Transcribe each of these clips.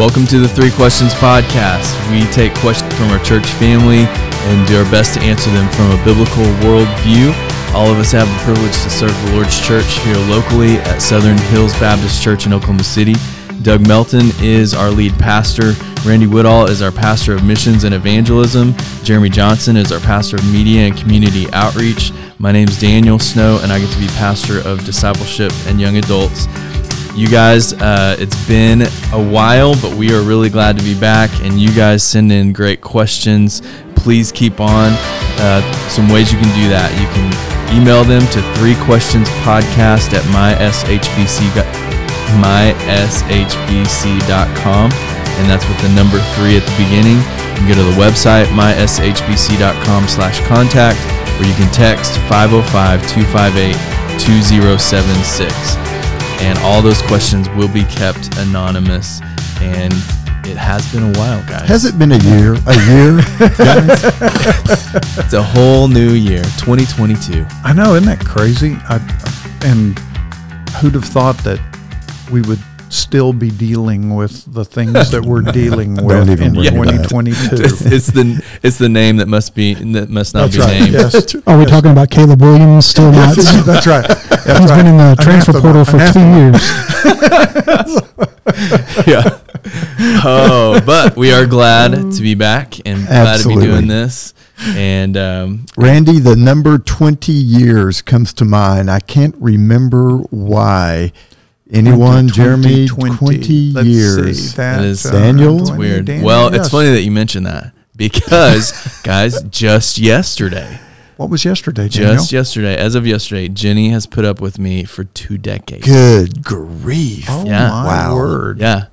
Welcome to the Three Questions Podcast. We take questions from our church family and do our best to answer them from a biblical worldview. All of us have the privilege to serve the Lord's church here locally at Southern Hills Baptist Church in Oklahoma City. Doug Melton is our lead pastor. Randy Woodall is our pastor of missions and evangelism. Jeremy Johnson is our pastor of media and community outreach. My name is Daniel Snow, and I get to be pastor of discipleship and young adults. You guys, uh, it's been a while, but we are really glad to be back, and you guys send in great questions. Please keep on. Uh, some ways you can do that. You can email them to three questions podcast at myshbc myshbc.com and that's with the number three at the beginning you can go to the website myshbc.com slash contact or you can text 505-258-2076 and all those questions will be kept anonymous and it has been a while guys Has it been a year? A year? guys? it's a whole new year 2022 I know, isn't that crazy? I, and who'd have thought that we would still be dealing with the things that we're dealing with in bring 2022? it's, it's the it's the name that must be that must not That's be right. named Yes. Are we talking about Caleb Williams still not? That's right. That's He's right. been in the transfer Anathema. portal for two years. yeah. Oh, but we are glad to be back and glad to be doing this. And um, Randy, the number 20 years comes to mind. I can't remember why. Anyone, Jeremy? 20, Let's years. See, that, That is- Daniel? it's weird. Daniel, well, it's funny that you mentioned that because, guys, just yesterday, What was yesterday, Daniel? just yesterday, as of yesterday, Jenny has put up with me for two decades. Good grief. oh, Yeah. my Wow. word. Yeah.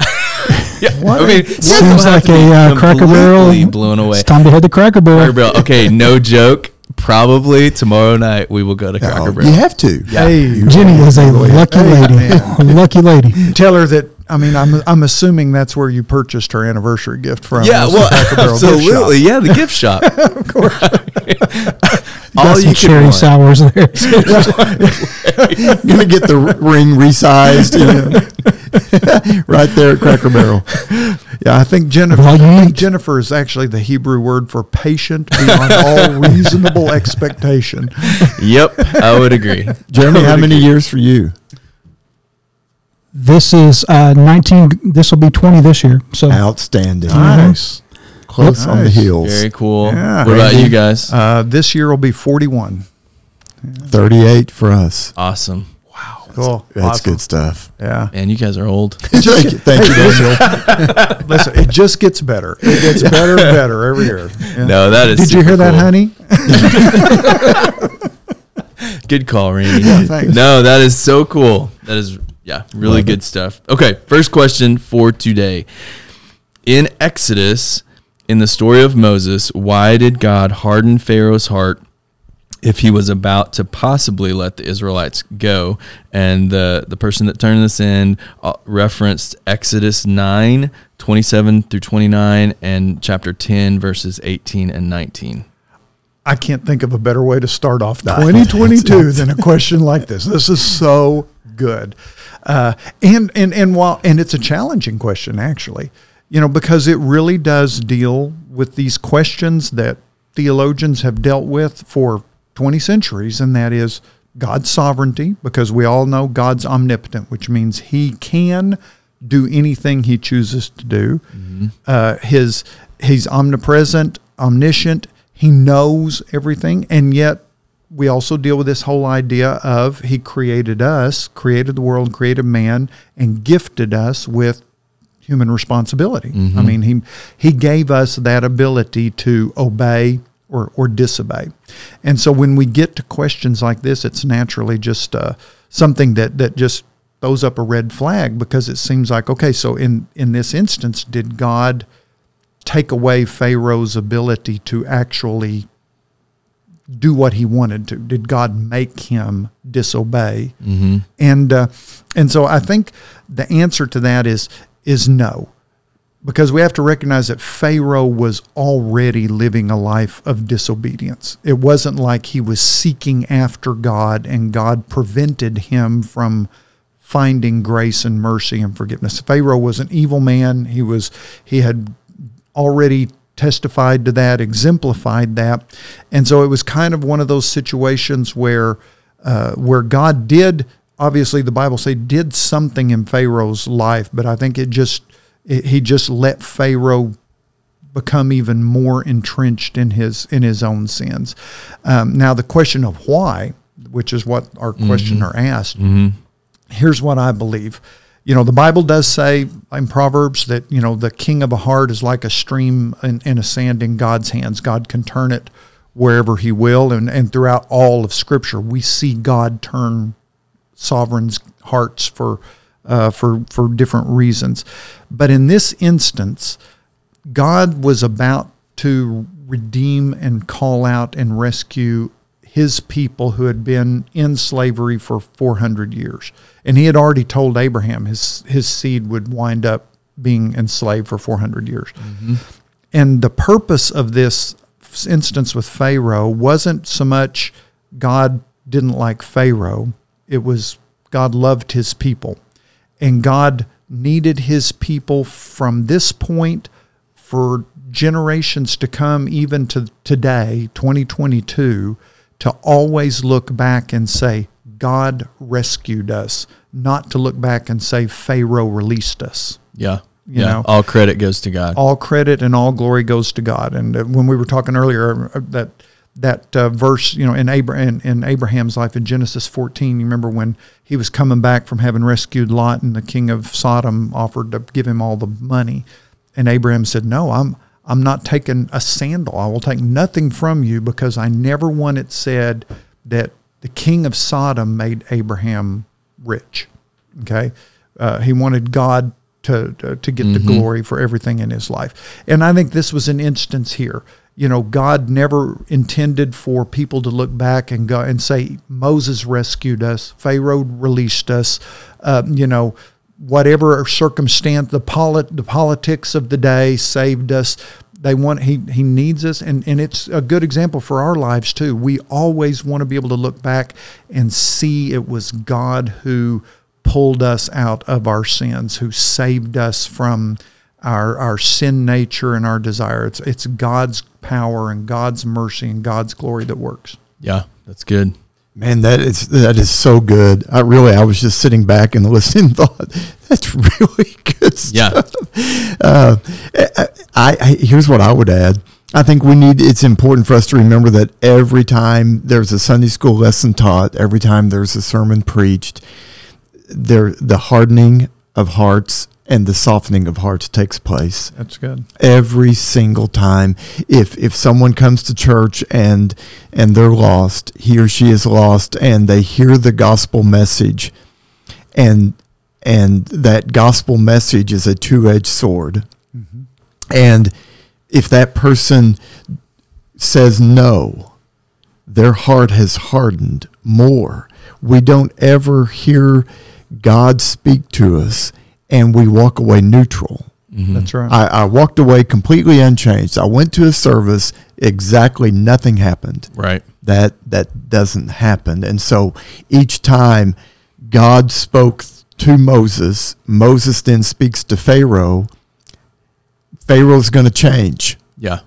yeah. What I mean, a- Seems like a, uh, Cracker Barrel. completely blown away. It's time to hit the Cracker Barrel. Cracker Barrel. Okay, no joke. Probably tomorrow night we will go to Oh, Cracker Barrel. you have to. Hey, Jenny is a lucky Hey, lady. A lucky lady. Tell her that. I mean, I'm I'm assuming that's where you purchased her anniversary gift from. Yeah, the well, gift shop. absolutely. Yeah, the gift shop. of course. All Got some you cherry can want. sours there. Gonna get the ring resized. yeah. right there at Cracker Barrel. Yeah, I think Jennifer. I think. Jennifer is actually the Hebrew word for patient beyond all reasonable expectation. Yep, I would agree. Jeremy, would how many agree. years for you? This is uh, 19. This will be 20 this year. So Outstanding. Nice. Close on the heels. Very cool. Yeah. what about you guys? Uh, this year will be 41. 38 for us. awesome. Cool. That's Awesome. good stuff. Yeah. And you guys are old. Thank you, thank you Daniel. Listen, it just gets better. It gets better and better every year. Yeah. No, that is. Did you super hear that, honey? Good call, Randy. Yeah, thanks. No, that is so cool. That is, yeah, really Love good stuff. Okay, first question for today. In Exodus, in the story of Moses, why did God harden Pharaoh's heart if he was about to possibly let the Israelites go? And the, the person that turned this in uh, referenced Exodus 9, 27 through 29, and chapter 10, verses 18 and 19. I can't think of a better way to start off No, 2022 than a question like this. This is so good, uh, and and and while and it's a challenging question actually, you know, because it really does deal with these questions that theologians have dealt with for 20 centuries, and that is God's sovereignty, because we all know God's omnipotent, which means He can do anything He chooses to do. Uh, his He's omnipresent, omniscient. He knows everything, and yet we also deal with this whole idea of He created us, created the world, created man, and gifted us with human responsibility. I mean, he he gave us that ability to obey or or disobey. And so when we get to questions like this, it's naturally just uh, something that that just throws up a red flag because it seems like okay, so in in this instance, did God take away Pharaoh's ability to actually do what he wanted to? Did God make him disobey? Mm-hmm. And uh, and so I think the answer to that is is no, because we have to recognize that Pharaoh was already living a life of disobedience. It wasn't like he was seeking after God and God prevented him from finding grace and mercy and forgiveness. Pharaoh was an evil man. He was he had already testified to that, exemplified that, and so it was kind of one of those situations where uh, where God did obviously the Bible say did something in Pharaoh's life, but I think it just it, he just let Pharaoh become even more entrenched in his in his own sins. Um, now the question of why, which is what our mm-hmm. questioner asked, mm-hmm here's what I believe. You know, the Bible does say in Proverbs that, you know, the king of a heart is like a stream in, in a sand in God's hands. God can turn it wherever he will. And, and throughout all of Scripture, we see God turn sovereigns' hearts for, uh, for, for different reasons. But in this instance, God was about to redeem and call out and rescue his people who had been in slavery for 400 years. And he had already told Abraham his, his seed would wind up being enslaved for 400 years. Mm-hmm. And the purpose of this instance with Pharaoh wasn't so much God didn't like Pharaoh, it was God loved his people. And God needed his people from this point for generations to come, even to today, 2022, to always look back and say, God rescued us, not to look back and say Pharaoh released us. Yeah. You yeah. Know, all credit goes to God. All credit and all glory goes to God. And uh, when we were talking earlier, uh, that that uh, verse, you know, in, Abraham, in, in Abraham's life in Genesis 14, you remember when he was coming back from having rescued Lot and the king of Sodom offered to give him all the money. And Abraham said, No, I'm, I'm not taking a sandal. I will take nothing from you because I never want it said that the king of Sodom made Abraham rich. Okay, uh, he wanted God to to, to get mm-hmm. the glory for everything in his life, and I think this was an instance here. You know, God never intended for people to look back and go and say Moses rescued us, Pharaoh released us. Uh, you know, whatever circumstance, the polit- the politics of the day saved us. They want he he needs us, and and it's a good example for our lives too. We always want to be able to look back and see it was God who pulled us out of our sins, who saved us from our our sin nature and our desire. It's it's God's power and God's mercy and God's glory that works. Yeah, that's good. Man, that is that is so good. I really, I was just sitting back and listening. Thought that's really good stuff. Yeah. Uh, I, I here's what I would add. I think we need. It's important for us to remember that every time there's a Sunday school lesson taught, every time there's a sermon preached, there the hardening of hearts and the softening of hearts takes place. That's good. Every single time. If if someone comes to church and and they're lost, he or she is lost and they hear the gospel message and and that gospel message is a two-edged sword. Mm-hmm. And if that person says no, their heart has hardened more. We don't ever hear God speak to us and we walk away neutral. Mm-hmm. That's right. I, I, walked away completely unchanged. I went to a service, exactly nothing happened. Right. That that doesn't happen. And so each time God spoke to Moses, Moses then speaks to Pharaoh. Pharaoh's going to change. Yeah.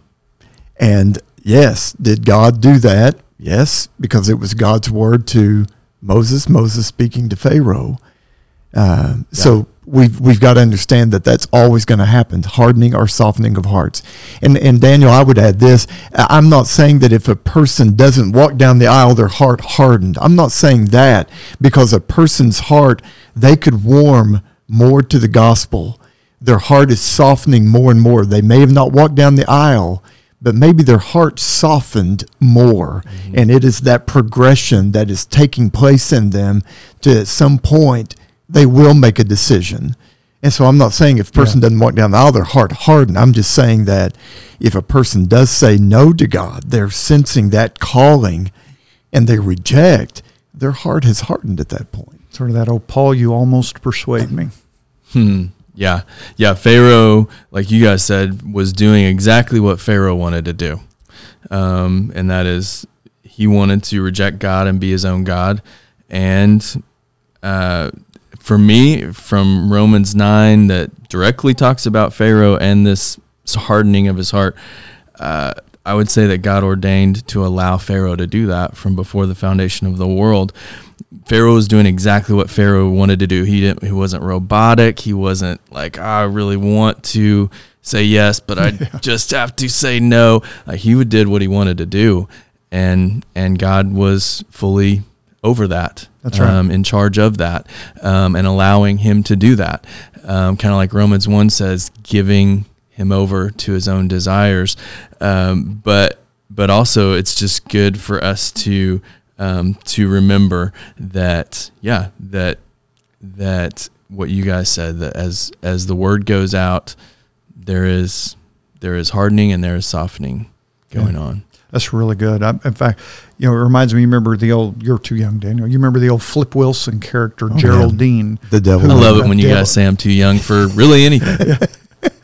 And yes, did God do that? Yes, because it was God's word to Moses, Moses speaking to Pharaoh. Uh, yeah. So we've we've got to understand that that's always going to happen hardening or softening of hearts. And and daniel i would add this i'm not saying that if a person doesn't walk down the aisle their heart hardened. I'm not saying that because a person's heart they could warm more to the gospel. Their heart is softening more and more. They may have not walked down the aisle but maybe their heart softened more. Mm-hmm. and it is that progression that is taking place in them to at some point they will make a decision. And so I'm not saying if a person yeah. doesn't walk down the aisle, their heart hardened. I'm just saying that if a person does say no to God, they're sensing that calling and they reject, their heart has hardened at that point. Sort of that, oh, Paul, you almost persuade me. Hmm. Yeah. Yeah. Pharaoh, like you guys said, was doing exactly what Pharaoh wanted to do. Um, and that is he wanted to reject God and be his own God. And uh, for me, from Romans 9, that directly talks about Pharaoh and this hardening of his heart, uh, I would say that God ordained to allow Pharaoh to do that from before the foundation of the world. Pharaoh was doing exactly what Pharaoh wanted to do. He didn't. He wasn't robotic. He wasn't like I really want to say yes, but I yeah. just have to say no. Like he did what he wanted to do, and and God was fully over that. That's right. Um, in charge of that, um, and allowing him to do that. Um, kind of like Romans one says, giving him over to his own desires. Um, but but also, it's just good for us to um, to remember that yeah that that what you guys said that as as the word goes out, there is there is hardening and there is softening going yeah. on. That's really good. I, in fact, you know, it reminds me. You remember the old? You're too young, Daniel. You remember the old Flip Wilson character, oh, Geraldine, the devil. I love it when you devil. guys say I'm too young for really anything. yeah.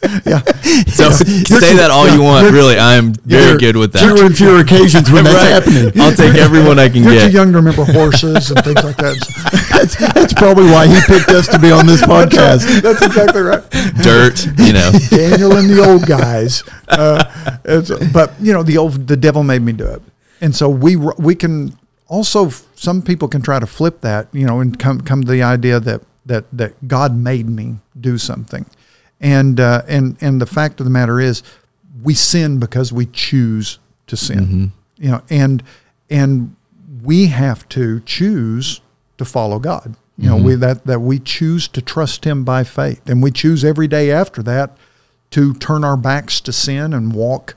yeah. So say that all you want. Really, I'm very good with that. Fewer and fewer occasions when that's happening. I'll take everyone I can You're get. too young to remember horses and things like that. that's, that's probably why he picked us to be on this podcast. That's, that's exactly right. Dirt, you know. Daniel and the old guys. Uh, but you know, the old the devil made me do it, and so we we can also some people can try to flip that, you know, and come come to the idea that that that God made me do something and uh, and and the fact of the matter is, we sin because we choose to sin. Mm-hmm. You know, and and we have to choose to follow God. You mm-hmm. know, we that that we choose to trust Him by faith, and we choose every day after that to turn our backs to sin and walk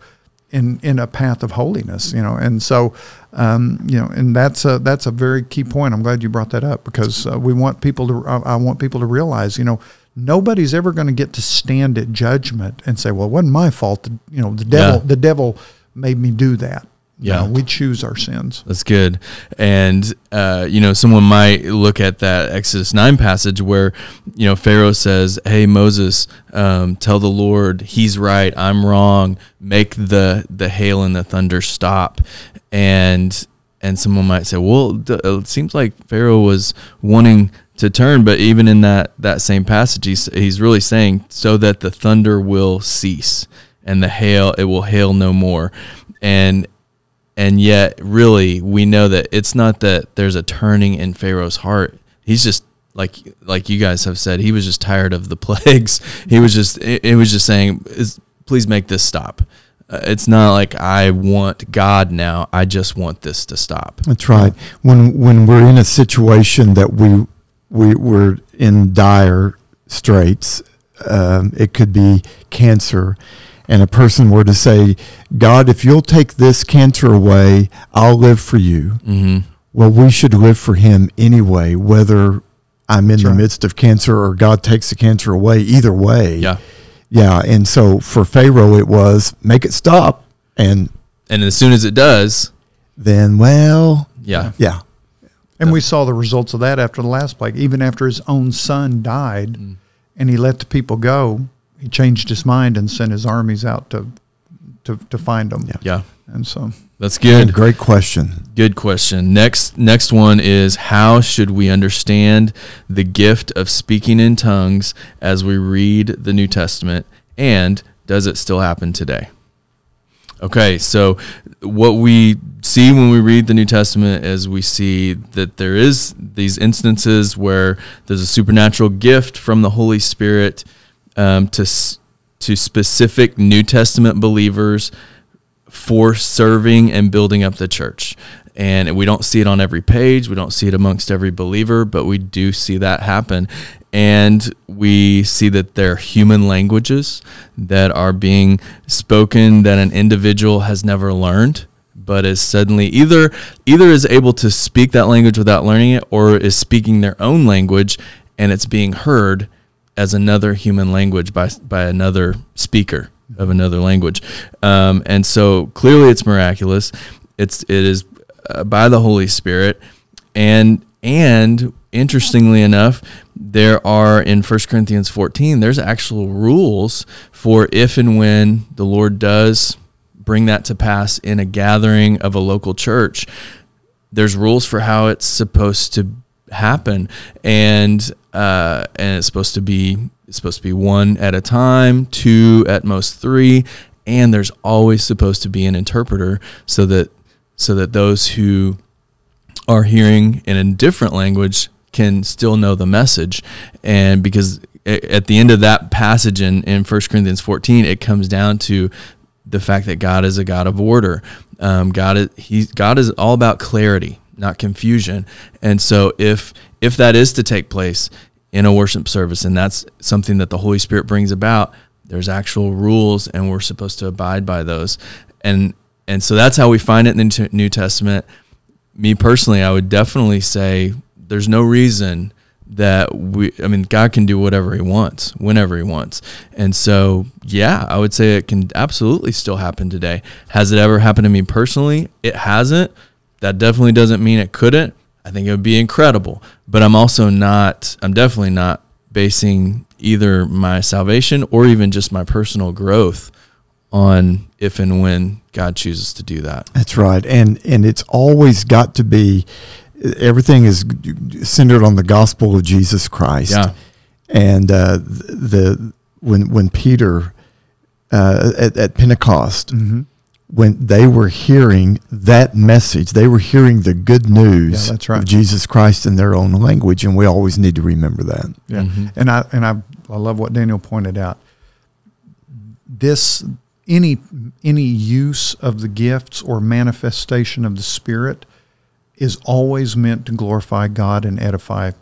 in in a path of holiness. You know, and so um, you know, and that's a that's a very key point. I'm glad you brought that up because uh, we want people to. I, I want people to realize, you know, nobody's ever going to get to stand at judgment and say, "Well, it wasn't my fault." the, You know, the devil, yeah. the devil made me do that. Yeah, know, we choose our sins. That's good. And uh, you know, someone might look at that Exodus nine passage where you know Pharaoh says, "Hey Moses, um, tell the Lord He's right, I'm wrong. Make the the hail and the thunder stop." And and someone might say, "Well, it seems like Pharaoh was wanting to turn. But even in that that same passage, he's he's really saying so that the thunder will cease and the hail it will hail no more, and and yet really we know that it's not that there's a turning in Pharaoh's heart. He's just like like you guys have said, he was just tired of the plagues. He was just it, was just saying, please make this stop. Uh, it's not like I want God now. I just want this to stop. That's right. When when we're in a situation that we we were in dire straits. Um, it could be cancer. And a person were to say, God, if you'll take this cancer away, I'll live for you. Mm-hmm. Well, we should live for him anyway, whether I'm in That's the right. midst of cancer or God takes the cancer away. Either way. Yeah. Yeah. And so for Pharaoh, it was make it stop. And, and as soon as it does, then, well, yeah. Yeah. And we saw the results of that after the last plague. Even after his own son died mm. and he let the people go, he changed his mind and sent his armies out to to, to find them. Yeah. yeah. And so that's good. Great question. Good question. Next next one is how should we understand the gift of speaking in tongues as we read the New Testament and does it still happen today? Okay, so what we see when we read the New Testament is we see that there is these instances where there's a supernatural gift from the Holy Spirit um, to to specific New Testament believers for serving and building up the church. And we don't see it on every page, we don't see it amongst every believer, but we do see that happen and we see that there are human languages that are being spoken that an individual has never learned but is suddenly either either is able to speak that language without learning it or is speaking their own language and it's being heard as another human language by by another speaker of another language um, and so clearly it's miraculous it's it is uh, by the holy spirit and and interestingly enough, there are in 1 Corinthians 14, there's actual rules for if and when the Lord does bring that to pass in a gathering of a local church. There's rules for how it's supposed to happen, and uh, and it's supposed to be it's supposed to be one at a time, two at most three, and there's always supposed to be an interpreter so that so that those who are hearing in a different language can still know the message. And because at the end of that passage in, in 1 corinthians 14 it comes down to the fact that god is a god of order. Um, god is he god is all about clarity not confusion. And so if if that is to take place in a worship service and that's something that the holy spirit brings about there's actual rules and we're supposed to abide by those. And and so that's how we find it in the new testament. Me personally i would definitely say there's no reason that we i mean god can do whatever he wants whenever he wants. And so yeah i would say it can absolutely still happen today. Has it ever happened to me personally? It hasn't that definitely doesn't mean it couldn't i think it would be incredible but i'm also not i'm definitely not basing either my salvation or even just my personal growth on if and when god chooses to do that that's right and and it's always got to be everything is centered on the gospel of Jesus Christ. Yeah. And uh, the when when Peter uh, at, at, Pentecost, mm-hmm. When they were hearing that message, they were hearing the good news yeah, that's right. of Jesus Christ in their own language, and we always need to remember that. Yeah, mm-hmm. and I and I I love what Daniel pointed out. This any any use of the gifts or manifestation of the Spirit is always meant to glorify God and edify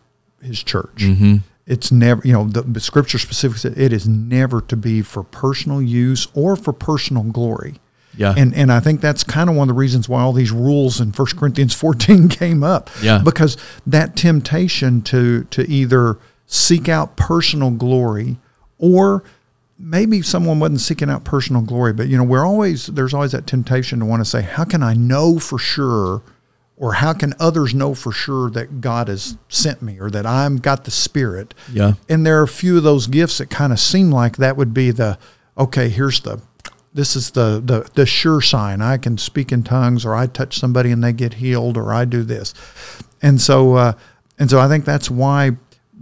His church. Mm-hmm. It's never, you know, the, the scripture specifically said it is never to be for personal use or for personal glory. Yeah. And and I think that's kind of one of the reasons why all these rules in 1 Corinthians 14 came up. Yeah. Because that temptation to to either seek out personal glory or maybe someone wasn't seeking out personal glory, but you know, we're always there's always that temptation to want to say, how can I know for sure or how can others know for sure that God has sent me or that I'm got the spirit? Yeah. And there are a few of those gifts that kind of seem like that would be the okay, here's the this is the the the sure sign. I can speak in tongues or I touch somebody and they get healed or I do this. And so uh, and so I think that's why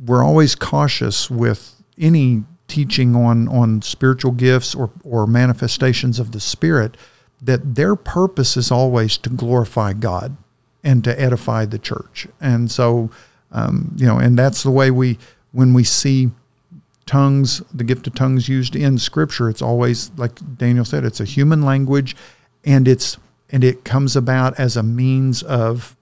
we're always cautious with any teaching on on spiritual gifts or or manifestations of the spirit that their purpose is always to glorify God and to edify the church. And so, um, you know, and that's the way we, when we see tongues, the gift of tongues used in Scripture, it's always like Daniel said, it's a human language, and it's and it comes about as a means of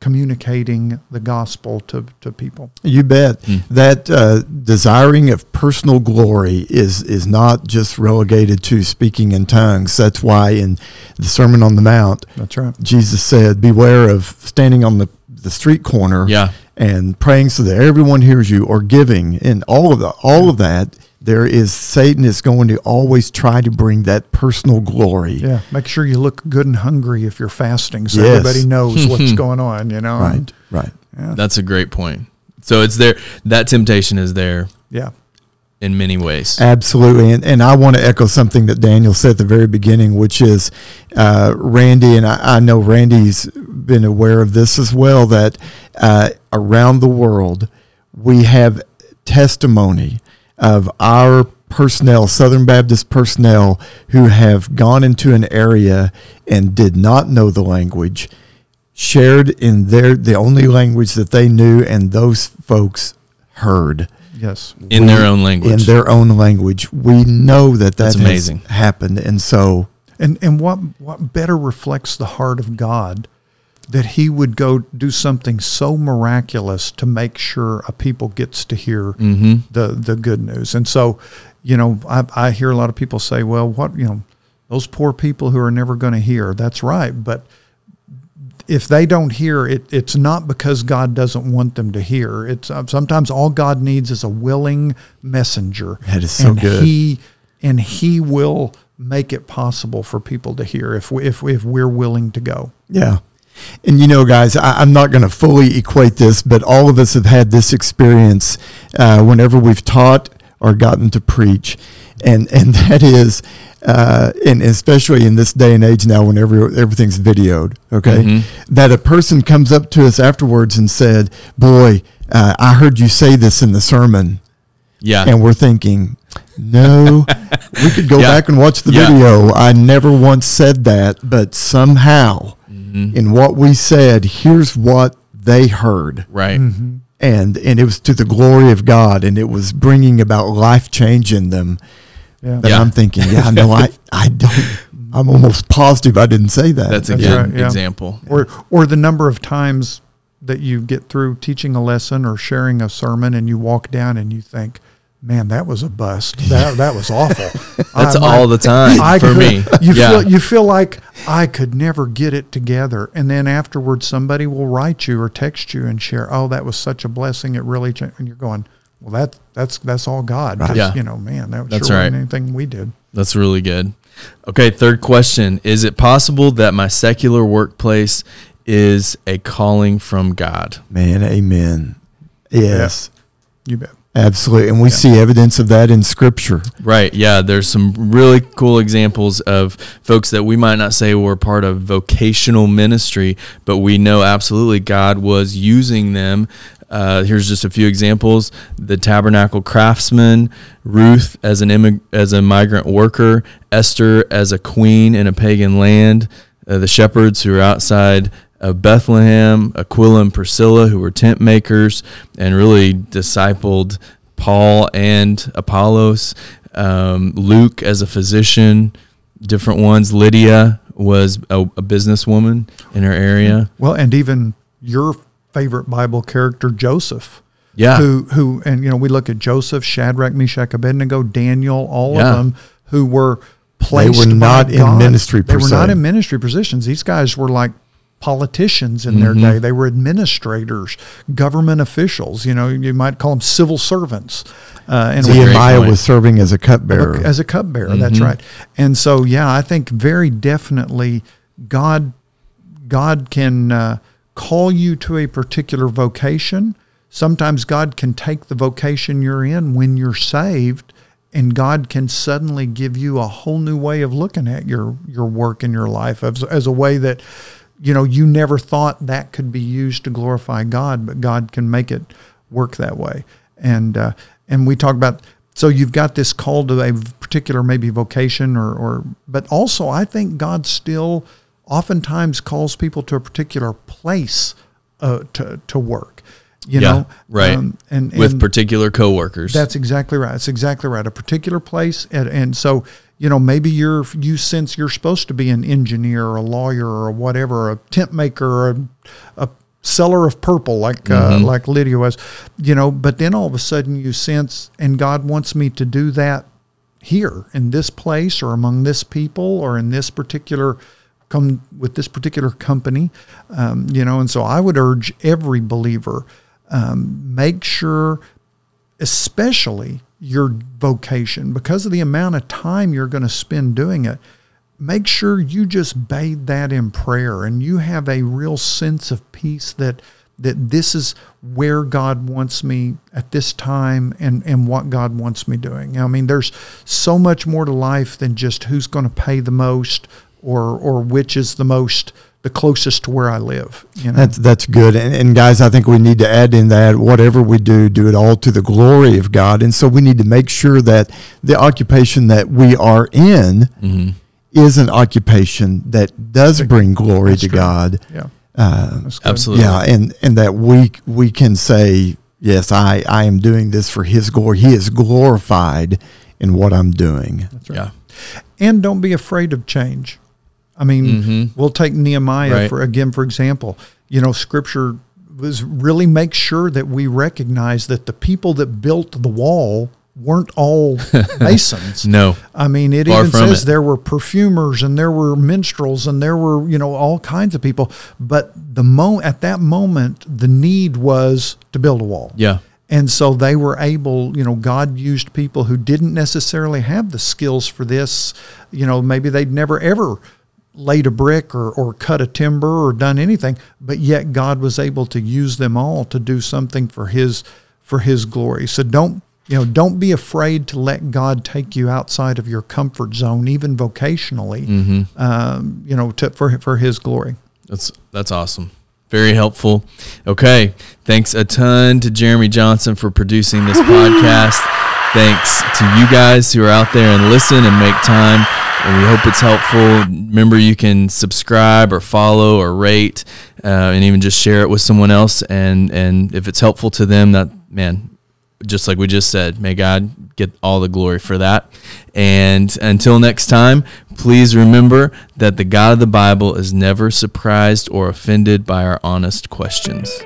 communicating the gospel to, to people. You bet. Mm. That uh, desiring of personal glory is is not just relegated to speaking in tongues. That's why in the Sermon on the Mount, that's right. Jesus said, "Beware of standing on the the street corner, yeah. and praying so that everyone hears you, or giving, and all of the all of that." there is Satan is going to always try to bring that personal glory. Yeah, make sure you look good and hungry if you're fasting, so yes. everybody knows what's going on. You know, right, right. Yeah. That's a great point. So it's there. That temptation is there. Yeah. In many ways. Absolutely. And, and I want to echo something that Daniel said at the very beginning, which is uh, Randy, and I, I, know Randy's been aware of this as well, that uh, around the world, we have testimony of our personnel, Southern Baptist personnel, who have gone into an area and did not know the language, shared in their the only language that they knew, and those folks heard. Yes, in we, their own language. In their own language, we know that that That's amazing. happened, and so. And and what what better reflects the heart of God that he would go do something so miraculous to make sure a people gets to hear mm-hmm. the the good news. And so, you know, I, I hear a lot of people say, "Well, what you know, those poor people who are never going to hear." That's right, but if they don't hear it, it's not because God doesn't want them to hear. It's uh, sometimes all God needs is a willing messenger. That is so and good. He and He will make it possible for people to hear if we, if if we're willing to go. Yeah. And you know, guys, I, am not going to fully equate this, but all of us have had this experience uh, whenever we've taught or gotten to preach, and and that is, uh, and especially in this day and age now, when every, everything's videoed, okay, Mhm. that a person comes up to us afterwards and said, "Boy, uh, I heard you say this in the sermon," Yeah. and we're thinking, "No, we could go Yeah. back and watch the Yeah. video. I never once said that, but somehow." Mhm. in what we said, here's what they heard. Right. And and it was to the glory of God and it was bringing about life change in them. Yeah. That Yeah. I'm thinking, yeah, no, I, I don't I'm almost positive I didn't say that. That's a That's good right, yeah. example. or or the number of times that you get through teaching a lesson or sharing a sermon and you walk down and you think man that was a bust that that was awful That's I'm all like, the time I for could- me. you yeah. feel you feel like I could never get it together and then afterwards somebody will write you or text you and share oh that was such a blessing it really changed and you're going well that that's that's all God 'cause, Yeah. you know man that That's sure right. wasn't anything we did That's really good. Okay, third question. Is it possible that my secular workplace is a calling from God? Man, amen. Yes. you bet Absolutely. And we see evidence of that in scripture. Right. Yeah. There's some really cool examples of folks that we might not say were part of vocational ministry, but we know absolutely God was using them. Uh, here's just a few examples: the tabernacle craftsman, Ruth as an immig- as a migrant worker, Esther as a queen in a pagan land, uh, the shepherds who are outside of Bethlehem, Aquila and Priscilla, who were tent makers and really discipled Paul and Apollos, um, Luke as a physician, different ones. Lydia was a, a businesswoman in her area. well and even your favorite Bible character Joseph Yeah. who who and you know we look at Joseph, Shadrach, Meshach, Abednego, Daniel, all Yeah. of them who were placed. were by not in God. ministry They per were not in ministry positions. These guys were like politicians in their Mhm. day. They were administrators, government officials. You know, you might call them civil servants. Uh, and a Nehemiah was serving as a cupbearer. as a cupbearer. That's Mhm. right. And so, yeah, I think very definitely God, God can uh, call you to a particular vocation. Sometimes God can take the vocation you're in when you're saved, and God can suddenly give you a whole new way of looking at your your work in your life as, as a way that you know you never thought that could be used to glorify God, but God can make it work that way. And uh, and we talk about so you've got this call to a particular maybe vocation or or but also I think God still oftentimes calls people to a particular place uh, to to work. You Yeah, know, right. Um, and, with particular coworkers. that's exactly right. That's exactly right. A particular place, and, and so you know maybe you're you sense you're supposed to be an engineer or a lawyer or whatever, a tent maker or a, a seller of purple like uh, Mhm. like Lydia was, you know. But then all of a sudden you sense, and God wants me to do that here in this place or among this people or in this particular come with this particular company um, you know and so i would urge every believer um, make sure especially your vocation because of the amount of time you're going to spend doing it make sure you just bathe that in prayer and you have a real sense of peace that that this is where God wants me at this time and, and what God wants me doing. I mean, there's so much more to life than just who's going to pay the most or or which is the most the closest to where I live. You know, That's that's good. And, and guys, I think we need to add in that whatever we do, do it all to the glory of God. And so we need to make sure that the occupation that we are in Mhm. is an occupation that does bring glory That's to true. God. yeah, Uh. Absolutely. yeah, and and that we we can say, yes, I I am doing this for His glory. He is glorified in what I'm doing. That's right. Yeah. and don't be afraid of change. I mean, Mhm. we'll take Nehemiah Right. for again, for example. You know, Scripture was really make sure that we recognize that the people that built the wall weren't all masons. No. I mean, it Far even says it. there were perfumers and there were minstrels and there were you know all kinds of people. But the mo at that moment, the need was to build a wall. Yeah. And so they were able, you know, God used people who didn't necessarily have the skills for this. You know, maybe they'd never ever laid a brick or, or cut a timber or done anything, but yet God was able to use them all to do something for his for his glory. So don't You know, don't be afraid to let God take you outside of your comfort zone, even vocationally. Mm-hmm. Um, you know, to, for for His glory. That's that's awesome. Very helpful. Okay, thanks a ton to Jeremy Johnson for producing this podcast. Thanks to you guys who are out there and listen and make time. And we hope it's helpful. Remember, you can subscribe or follow or rate, uh, and even just share it with someone else. And and if it's helpful to them, that man, just like we just said, may God get all the glory for that. And until next time, please remember that the God of the Bible is never surprised or offended by our honest questions.